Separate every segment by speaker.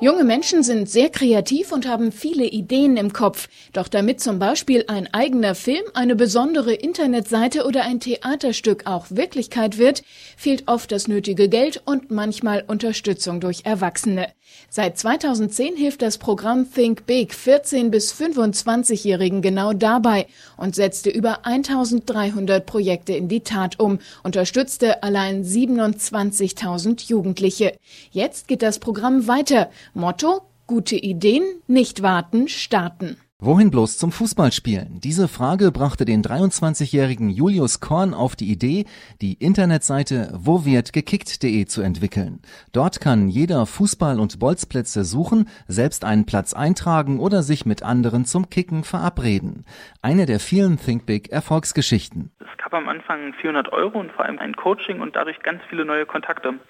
Speaker 1: Junge Menschen sind sehr kreativ und haben viele Ideen im Kopf. Doch damit zum Beispiel ein eigener Film, eine besondere Internetseite oder ein Theaterstück auch Wirklichkeit wird, fehlt oft das nötige Geld und manchmal Unterstützung durch Erwachsene. Seit 2010 hilft das Programm Think Big 14 bis 25-Jährigen genau dabei und setzte über 1300 Projekte in die Tat um, unterstützte allein 27.000 Jugendliche. Jetzt geht das Programm weiter. Motto Gute Ideen, nicht warten, starten.
Speaker 2: Wohin bloß zum Fußballspielen? Diese Frage brachte den 23-jährigen Julius Korn auf die Idee, die Internetseite wowirdgekickt.de zu entwickeln. Dort kann jeder Fußball- und Bolzplätze suchen, selbst einen Platz eintragen oder sich mit anderen zum Kicken verabreden. Eine der vielen Think Big Erfolgsgeschichten.
Speaker 3: Es gab am Anfang 400 Euro und vor allem ein Coaching und dadurch ganz viele neue Kontakte.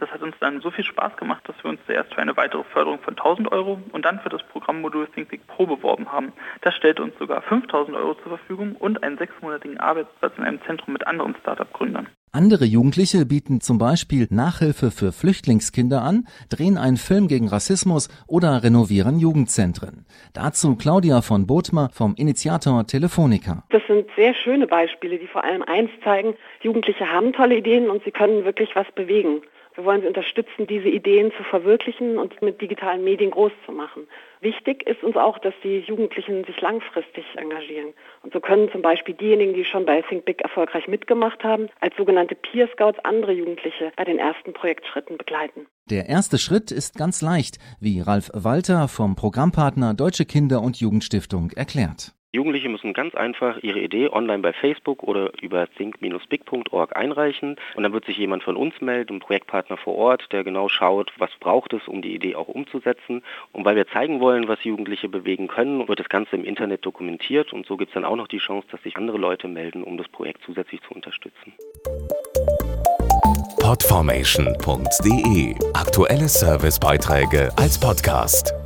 Speaker 3: Das hat uns dann so viel Spaß gemacht, dass wir uns zuerst für eine weitere Förderung von 1000 Euro und dann für das Programmmodul ThinkBig Pro beworben haben. Das stellte uns sogar 5000 Euro zur Verfügung und einen sechsmonatigen Arbeitsplatz in einem Zentrum mit anderen Startup-Gründern.
Speaker 2: Andere Jugendliche bieten zum Beispiel Nachhilfe für Flüchtlingskinder an, drehen einen Film gegen Rassismus oder renovieren Jugendzentren. Dazu Claudia von Bothmer vom Initiator Telefonica.
Speaker 4: Das sind sehr schöne Beispiele, die vor allem eins zeigen, Jugendliche haben tolle Ideen und sie können wirklich was bewegen. Wir wollen sie unterstützen, diese Ideen zu verwirklichen und mit digitalen Medien groß zu machen. Wichtig ist uns auch, dass die Jugendlichen sich langfristig engagieren. Und so können zum Beispiel diejenigen, die schon bei Think Big erfolgreich mitgemacht haben, als sogenannte Peer Scouts andere Jugendliche bei den ersten Projektschritten begleiten.
Speaker 2: Der erste Schritt ist ganz leicht, wie Ralf Walter vom Programmpartner Deutsche Kinder- und Jugendstiftung erklärt.
Speaker 5: Jugendliche müssen ganz einfach ihre Idee online bei Facebook oder über think-big.org einreichen und dann wird sich jemand von uns melden, ein Projektpartner vor Ort, der genau schaut, was braucht es, um die Idee auch umzusetzen. Und weil wir zeigen wollen, was Jugendliche bewegen können, wird das Ganze im Internet dokumentiert und so gibt es dann auch noch die Chance, dass sich andere Leute melden, um das Projekt zusätzlich zu unterstützen.
Speaker 6: Podformation.de Aktuelle Servicebeiträge als Podcast.